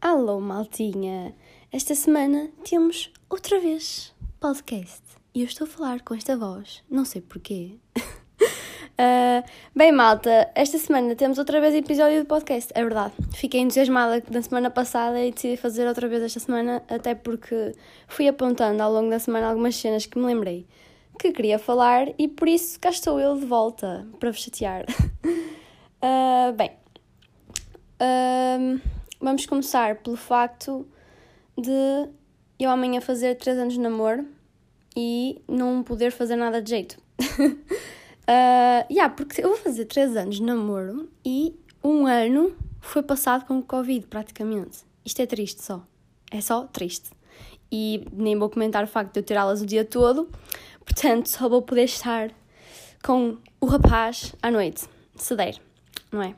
Alô, maltinha! Esta semana temos outra vez podcast e eu estou a falar com esta voz, não sei porquê. uh, bem, malta, esta semana temos outra vez episódio de podcast, é verdade. Fiquei entusiasmada da semana passada e decidi fazer outra vez esta semana, até porque fui apontando ao longo da semana algumas cenas que me lembrei que queria falar e por isso cá estou eu de volta para vos chatear. uh, bem. Uh, Vamos começar pelo facto de eu amanhã fazer 3 anos de namoro e não poder fazer nada de jeito. uh, yeah, porque eu vou fazer 3 anos de namoro e um ano foi passado com Covid, praticamente. Isto é triste só. É só triste. E nem vou comentar o facto de eu ter aulas o dia todo, portanto só vou poder estar com o rapaz à noite, se der, não é?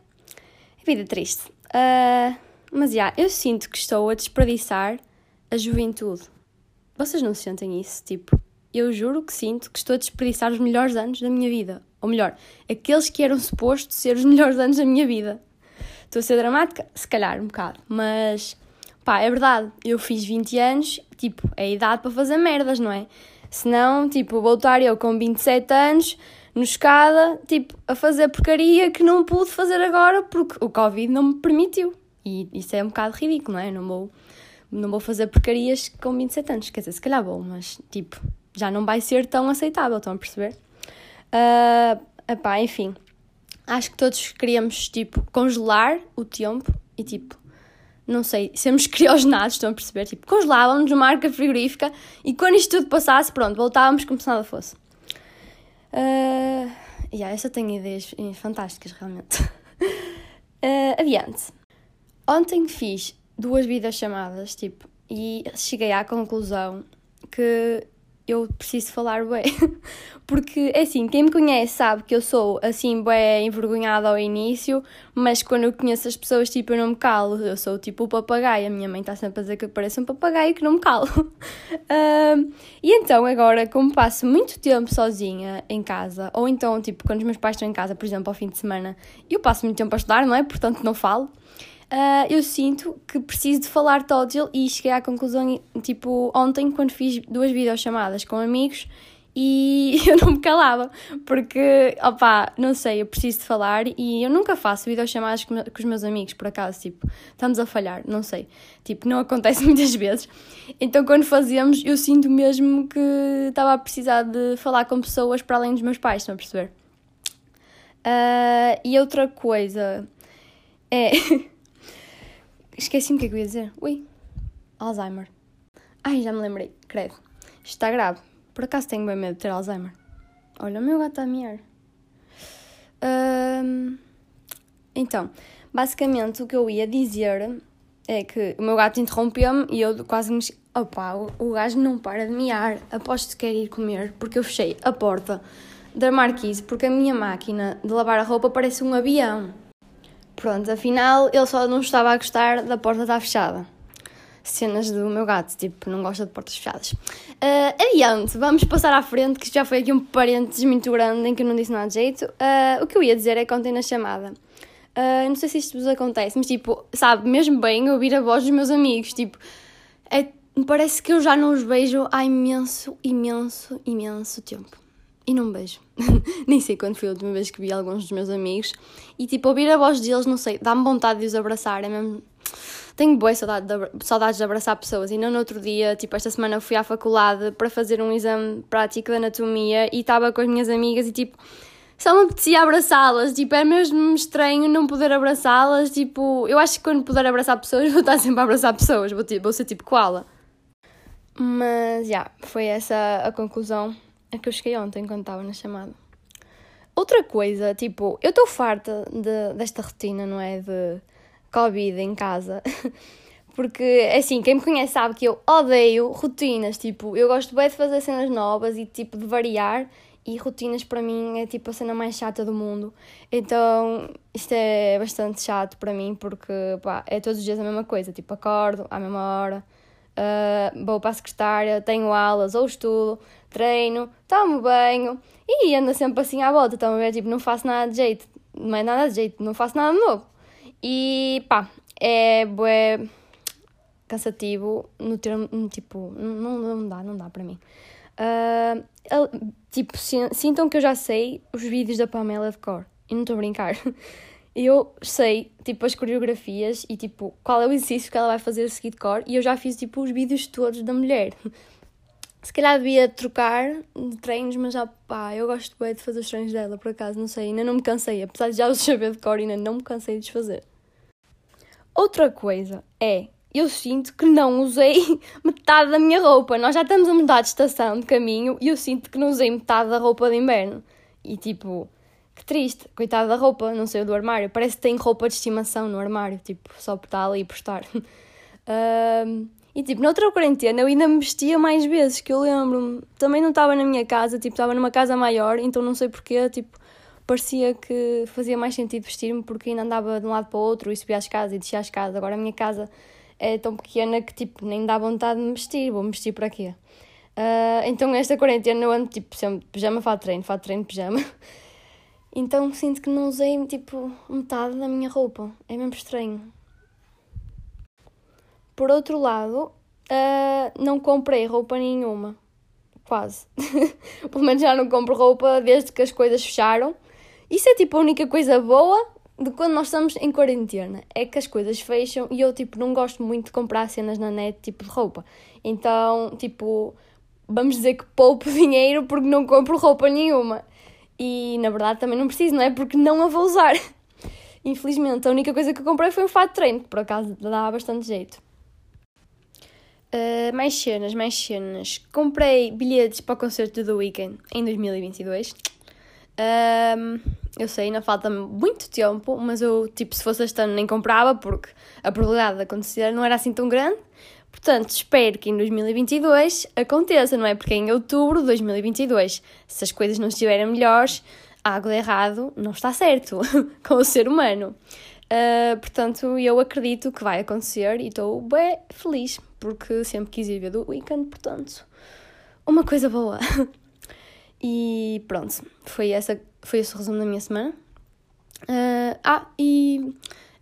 É vida triste. Uh, mas, já, eu sinto que estou a desperdiçar a juventude. Vocês não sentem isso? Tipo, eu juro que sinto que estou a desperdiçar os melhores anos da minha vida. Ou melhor, aqueles que eram supostos ser os melhores anos da minha vida. Estou a ser dramática? Se calhar, um bocado. Mas, pá, é verdade. Eu fiz 20 anos, tipo, é a idade para fazer merdas, não é? Senão, tipo, voltar eu com 27 anos, no escada, tipo, a fazer porcaria que não pude fazer agora porque o Covid não me permitiu. E isso é um bocado ridículo, não é? Não vou, não vou fazer porcarias com 27 anos. Quer dizer, se calhar vou, mas tipo, já não vai ser tão aceitável, estão a perceber? Uh, epá, enfim, acho que todos queríamos, tipo, congelar o tempo e, tipo, não sei, sermos criogenados, estão a perceber? Tipo, congelávamos numa arca frigorífica e quando isto tudo passasse, pronto, voltávamos como se nada fosse. Uh, yeah, essa tem ideias fantásticas, realmente. Uh, adiante. Ontem fiz duas videochamadas, tipo, e cheguei à conclusão que eu preciso falar bem. Porque, é assim, quem me conhece sabe que eu sou, assim, bem envergonhada ao início, mas quando eu conheço as pessoas, tipo, eu não me calo. Eu sou, tipo, o papagaio. A minha mãe está sempre a dizer que eu pareço um papagaio que não me calo. e então, agora, como passo muito tempo sozinha em casa, ou então, tipo, quando os meus pais estão em casa, por exemplo, ao fim de semana, eu passo muito tempo a estudar, não é? Portanto, não falo uh, eu sinto que preciso de falar todo e cheguei à conclusão, tipo, ontem, quando fiz duas videochamadas com amigos e eu não me calava, porque, opá, não sei, eu preciso de falar e eu nunca faço videochamadas com, com os meus amigos, por acaso, tipo, estamos a falhar, não sei, tipo, não acontece muitas vezes. Então, quando fazemos, eu sinto mesmo que estava a precisar de falar com pessoas para além dos meus pais, estão a perceber? Uh, e outra coisa é. Esqueci-me o que é que eu ia dizer. Ui, Alzheimer. Ai, já me lembrei, credo. Isto está grave. Por acaso tenho bem medo de ter Alzheimer. Olha, o meu gato está a miar. Então, basicamente o que eu ia dizer é que o meu gato interrompeu-me e eu quase me. Opa, o, o gajo não para de miar. Aposto que quer ir comer porque eu fechei a porta da marquise porque a minha máquina de lavar a roupa parece um avião. Pronto, afinal ele só não estava a gostar da porta estar fechada. Cenas do meu gato, tipo, não gosta de portas fechadas. Uh, adiante, vamos passar à frente, que já foi aqui um parênteses muito grande em que eu não disse nada de jeito. Uh, o que eu ia dizer é que ontem na chamada. Uh, não sei se isto vos acontece, mas tipo, sabe, mesmo bem ouvir a voz dos meus amigos, tipo, é, parece que eu já não os vejo há imenso, imenso, imenso tempo e não me beijo. Nem sei quando foi a última vez que vi alguns dos meus amigos. E tipo, ouvir a voz deles, não sei, dá-me vontade de os abraçar. É mesmo. Tenho boas saudade de, saudades de abraçar pessoas. E não no outro dia, tipo, esta semana fui à faculdade para fazer um exame prático de anatomia e estava com as minhas amigas e tipo. Só me apetecia abraçá-las, tipo, é mesmo estranho não poder abraçá-las, tipo, eu acho que quando puder abraçar pessoas vou estar sempre a abraçar pessoas, vou, vou ser tipo koala. Mas, já, yeah, foi essa a conclusão a que eu cheguei ontem quando estava na chamada. Outra coisa, tipo, eu estou farta de, desta rotina, não é? De Covid em casa. Porque, assim, quem me conhece sabe que eu odeio rotinas. Tipo, eu gosto bem de fazer cenas novas e, tipo, de variar. E rotinas para mim é, tipo, a cena mais chata do mundo. Então, isto é bastante chato para mim porque, pá, é todos os dias a mesma coisa. Tipo, acordo à mesma hora, uh, vou para a secretária, tenho aulas ou estudo treino, tomo banho e ando sempre assim à volta, estão a ver? Tipo, não faço nada de jeito, não é nada de jeito, não faço nada de novo. E pá, é bué cansativo no termo, tipo, não, não dá, não dá para mim. Uh, tipo, sintam que eu já sei os vídeos da Pamela de cor, e não estou a brincar. Eu sei, tipo, as coreografias e, tipo, qual é o exercício que ela vai fazer a seguir de cor, e eu já fiz, tipo, os vídeos todos da mulher. Se calhar devia trocar de treinos, mas já, pá, eu gosto bem de fazer os treinos dela, por acaso, não sei, ainda não me cansei, apesar de já os saber de cor, ainda não me cansei de os fazer. Outra coisa é, eu sinto que não usei metade da minha roupa. Nós já estamos a mudar de estação de caminho e eu sinto que não usei metade da roupa de inverno. E tipo, que triste, coitada da roupa, não sei do armário. Parece que tem roupa de estimação no armário, tipo, só por estar ali por estar. um, e tipo, noutra quarentena eu ainda me vestia mais vezes, que eu lembro-me. Também não estava na minha casa, tipo, estava numa casa maior, então não sei porquê, tipo, parecia que fazia mais sentido vestir-me porque ainda andava de um lado para o outro e subia as casas e descia as casas. Agora a minha casa é tão pequena que tipo nem dá vontade de me vestir, vou me vestir para quê? Uh, então esta quarentena eu ando tipo sempre pijama, fato treino, fato treino, pijama. Então sinto que não usei tipo metade da minha roupa, é mesmo estranho. Por outro lado, uh, não comprei roupa nenhuma, quase. Pelo menos já não compro roupa desde que as coisas fecharam isso é tipo a única coisa boa de quando nós estamos em quarentena. É que as coisas fecham e eu tipo não gosto muito de comprar cenas na net tipo de roupa. Então, tipo, vamos dizer que poupo dinheiro porque não compro roupa nenhuma. E na verdade também não preciso, não é? Porque não a vou usar. Infelizmente, a única coisa que comprei foi um fato de treino, que por acaso dá bastante jeito. Uh, mais cenas, mais cenas. Comprei bilhetes para o concerto do Weekend em 2022. Um, eu sei, ainda falta muito tempo, mas eu, tipo, se fosse este ano nem comprava, porque a probabilidade de acontecer não era assim tão grande. Portanto, espero que em 2022 aconteça, não é? Porque em outubro de 2022, se as coisas não estiverem melhores, algo de errado não está certo com o ser humano. Uh, portanto, eu acredito que vai acontecer e estou bem feliz, porque sempre quis ir ver do Weekend, portanto, uma coisa boa. E pronto, foi, essa, foi esse o resumo da minha semana. Uh, ah, e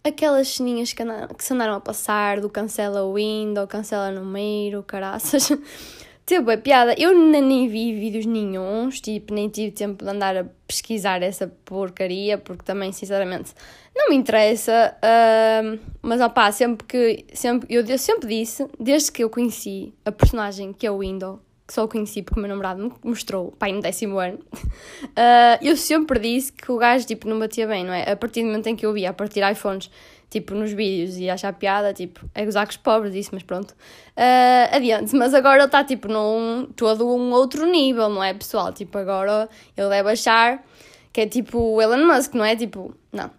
aquelas ceninhas que, que se andaram a passar do cancela o window, cancela número, caraças. Teve a piada. Eu nem vi vídeos nenhums, tipo, nem tive tempo de andar a pesquisar essa porcaria, porque também, sinceramente, não me interessa. Uh, mas, opá, sempre que. Sempre, eu, eu sempre disse, desde que eu conheci a personagem que é o Window, que só o conheci porque o meu namorado me mostrou, pai, no décimo ano, uh, eu sempre disse que o gajo, tipo, não batia bem, não é? A partir do momento em que eu via a partir iPhones, tipo, nos vídeos e achar piada, tipo, é gozar com os pobres, isso, mas pronto. Uh, adiante, mas agora ele está, tipo, num todo um outro nível, não é, pessoal? Tipo, agora ele deve achar que é tipo o Elon Musk, não é? Tipo, não.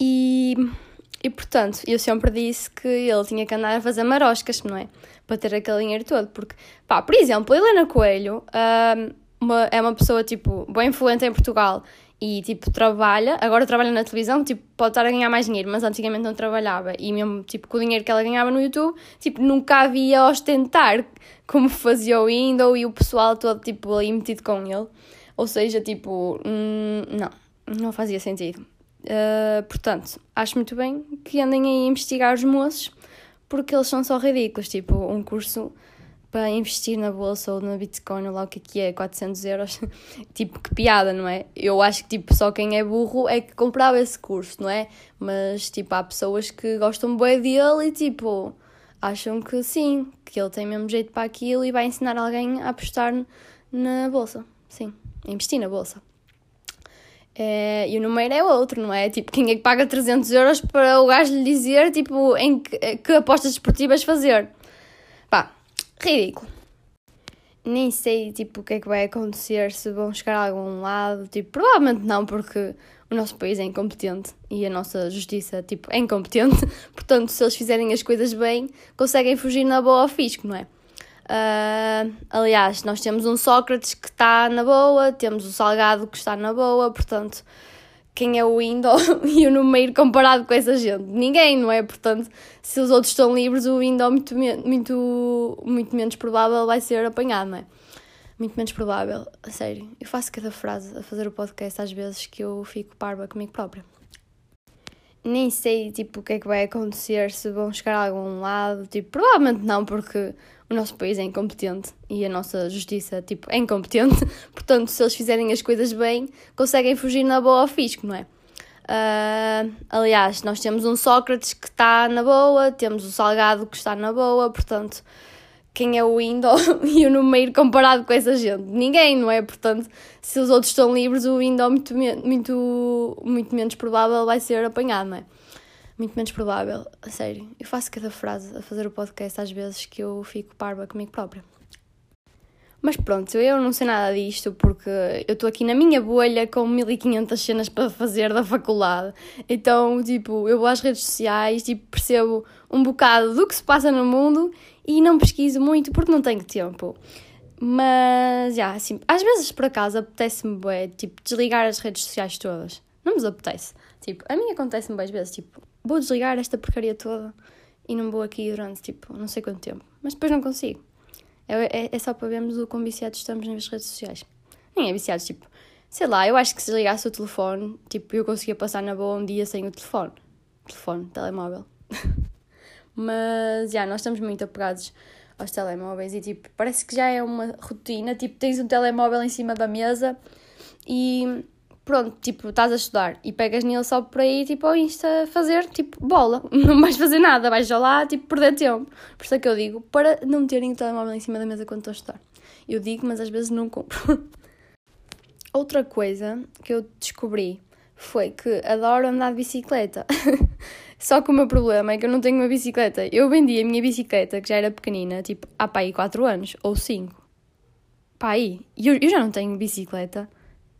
E, e portanto, eu sempre disse que ele tinha que andar a fazer maroscas, não é? para ter aquele dinheiro todo. Porque, pá, por exemplo, Helena Coelho um, uma, é uma pessoa, tipo, bem influente em Portugal e, tipo, trabalha, agora trabalha na televisão, tipo, pode estar a ganhar mais dinheiro, mas antigamente não trabalhava. E mesmo, tipo, com o dinheiro que ela ganhava no YouTube, tipo, nunca havia ostentar como fazia o Windows e o pessoal todo, tipo, ali metido com ele. Ou seja, tipo, hum, não, não fazia sentido. Uh, portanto, acho muito bem que andem a investigar os moços porque eles são só ridículos. Tipo, um curso para investir na bolsa ou na Bitcoin, ou lá o que é que é, 400 euros. tipo, que piada, não é? Eu acho que tipo, só quem é burro é que comprava esse curso, não é? Mas tipo, há pessoas que gostam bem dele e tipo, acham que sim, que ele tem mesmo jeito para aquilo e vai ensinar alguém a apostar na bolsa. Sim, a investir na bolsa. É, e o número é outro, não é? Tipo, quem é que paga 300 euros para o gajo lhe dizer, tipo, em que, que apostas esportivas fazer? Ridículo. Nem sei, tipo, o que é que vai acontecer, se vão chegar a algum lado, tipo, provavelmente não, porque o nosso país é incompetente e a nossa justiça, tipo, é incompetente. Portanto, se eles fizerem as coisas bem, conseguem fugir na boa ao fisco, não é? Uh, aliás, nós temos um Sócrates que está na boa, temos o Salgado que está na boa, portanto, quem é o Window e o número comparado com essa gente? Ninguém, não é? Portanto, se os outros estão livres, o Window muito, muito, muito menos provável vai ser apanhado, não é? Muito menos provável, a sério. Eu faço cada frase a fazer o podcast às vezes que eu fico parva comigo própria. Nem sei, tipo, o que é que vai acontecer, se vão chegar a algum lado. Tipo, provavelmente não, porque o nosso país é incompetente e a nossa justiça, tipo, é incompetente. Portanto, se eles fizerem as coisas bem, conseguem fugir na boa ao fisco, não é? Uh, aliás, nós temos um Sócrates que está na boa, temos o Salgado que está na boa, portanto, quem é o Window e o número comparado com essa gente? Ninguém, não é? Portanto, se os outros estão livres, o Window muito, muito, muito menos provável vai ser apanhado, não é? Muito menos provável, a sério. Eu faço cada frase a fazer o podcast às vezes que eu fico parva comigo própria. Mas pronto, eu não sei nada disto porque eu estou aqui na minha bolha com 1500 cenas para fazer da faculdade. Então, tipo, eu vou às redes sociais, tipo, percebo um bocado do que se passa no mundo e não pesquiso muito porque não tenho tempo. Mas, já, assim, às vezes por acaso apetece-me, tipo, desligar as redes sociais todas. Não me apetece. Tipo, a mim acontece-me várias vezes, tipo, vou desligar esta porcaria toda e não vou aqui durante, tipo, não sei quanto tempo. Mas depois não consigo. É, é, é só para vermos o quão viciados estamos nas redes sociais. Nem é viciados, tipo, sei lá, eu acho que se ligasse o telefone, tipo, eu conseguia passar na boa um dia sem o telefone. Telefone, telemóvel. Mas, já, nós estamos muito apegados aos telemóveis e, tipo, parece que já é uma rotina. Tipo, tens um telemóvel em cima da mesa e pronto, tipo, estás a estudar e pegas nele só por aí, tipo, ao Insta fazer, tipo, bola. Não vais fazer nada, vais já lá, tipo, perder tempo. Por isso é que eu digo, para não terem o telemóvel em cima da mesa quando estou a estudar. Eu digo, mas às vezes não compro. Outra coisa que eu descobri foi que adoro andar de bicicleta. Só que o meu problema é que eu não tenho uma bicicleta. Eu vendi a minha bicicleta, que já era pequenina, tipo, há pá aí 4 anos, ou 5. Pá aí. E eu, eu já não tenho bicicleta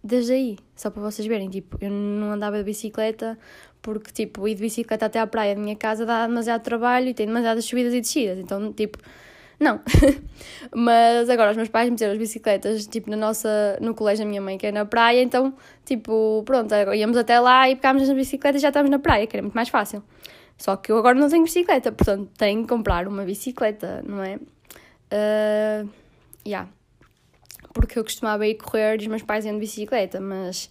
desde aí, só para vocês verem, tipo, eu não andava de bicicleta porque, tipo, ir de bicicleta até à praia da minha casa dá demasiado trabalho e tem demasiadas subidas e descidas, então, tipo, não. Mas agora os meus pais meteram as bicicletas, tipo, na nossa, no colégio da minha mãe, que é na praia, então, tipo, pronto, íamos até lá e pegámos as bicicletas e já estamos na praia, que era muito mais fácil. Só que eu agora não tenho bicicleta, portanto, tenho que comprar uma bicicleta, não é? Uh, yeah porque eu costumava ir correr e os meus pais iam de bicicleta, mas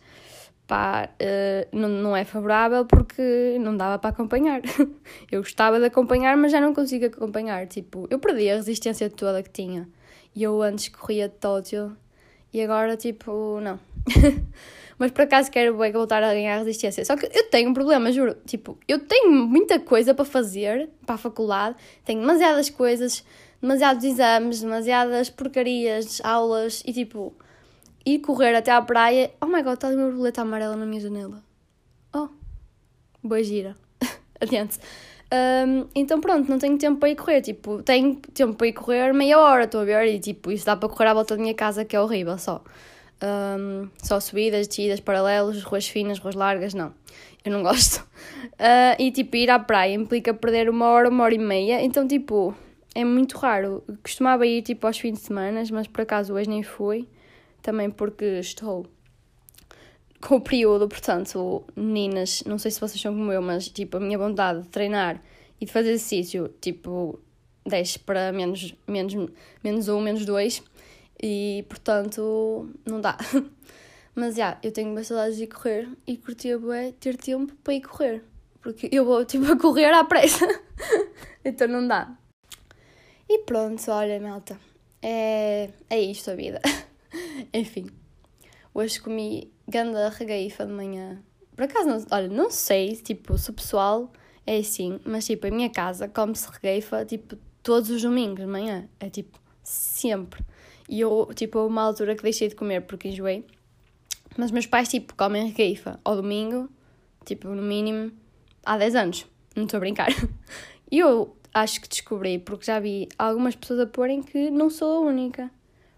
pá, uh, não, não é favorável porque não dava para acompanhar. eu gostava de acompanhar, mas já não consigo acompanhar. Tipo, eu perdi a resistência toda que tinha. E eu antes corria de Tóquio e agora, tipo, não. mas por acaso quero voltar a ganhar resistência. Só que eu tenho um problema, juro. Tipo, eu tenho muita coisa para fazer para a faculdade, tenho demasiadas coisas demasiados exames, demasiadas porcarias, aulas e tipo, ir correr até à praia. Oh my god, está ali uma borboleta amarela na minha janela. Oh, boa gira. Adiante. Um, então pronto, não tenho tempo para ir correr. Tipo, tenho tempo para ir correr meia hora, estou a ver, e tipo, isso dá para correr à volta da minha casa que é horrível só. Um, só subidas, descidas, paralelos, ruas finas, ruas largas, não. Eu não gosto. Uh, e tipo, ir à praia implica perder uma hora, uma hora e meia. Então, tipo, é muito raro. Costumava ir tipo aos fins de semana, mas por acaso hoje nem fui. Também porque estou com o período, portanto, meninas, não sei se vocês são como eu, mas tipo, a minha vontade de treinar e de fazer exercício, tipo, desce para menos, menos, menos um, menos dois, e portanto, não dá. Mas já, yeah, eu tenho bastante de correr e curtia bué ter tempo para ir correr, porque eu vou tipo a correr à pressa, então não dá. E pronto, olha, malta. É, é isto a vida. Enfim. Hoje comi ganda regaífa de manhã. Por acaso, não, olha, não sei, tipo, se o pessoal é assim, mas tipo, a minha casa come-se regueifa, tipo, todos os domingos de manhã. É tipo, sempre. E eu, tipo, uma altura que deixei de comer porque enjoei. Mas meus pais, tipo, comem regueifa ao domingo, tipo, no mínimo, há 10 anos. Não estou a brincar. E eu acho que descobri, porque já vi algumas pessoas a porem que não sou a única.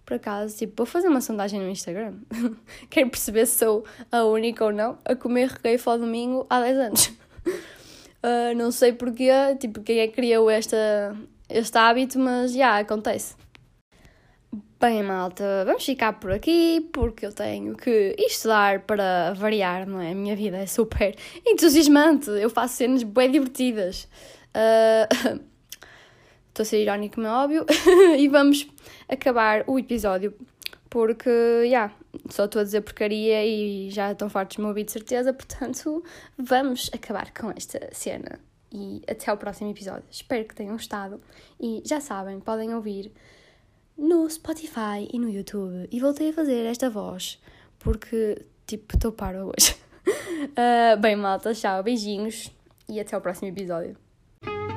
Por acaso, tipo, vou fazer uma sondagem no Instagram. Quero perceber se sou a única ou não a comer regueifo ao domingo há 10 anos. Uh, não sei porquê, tipo, quem é que criou esta, este hábito, mas já acontece. Bem, malta, vamos ficar por aqui porque eu tenho que estudar para variar, não é? A minha vida é super entusiasmante, eu faço cenas bem divertidas. Uh, Estou a ser irónico, como é óbvio. e vamos acabar o episódio porque, já, yeah, só estou a dizer porcaria e já estão fartos de me ouvir de certeza, portanto, vamos acabar com esta cena. E até ao próximo episódio. Espero que tenham gostado. E já sabem, podem ouvir no Spotify e no YouTube. E voltei a fazer esta voz, porque, tipo, estou para hoje. uh, bem, malta, tchau, beijinhos e até ao próximo episódio. Thank you.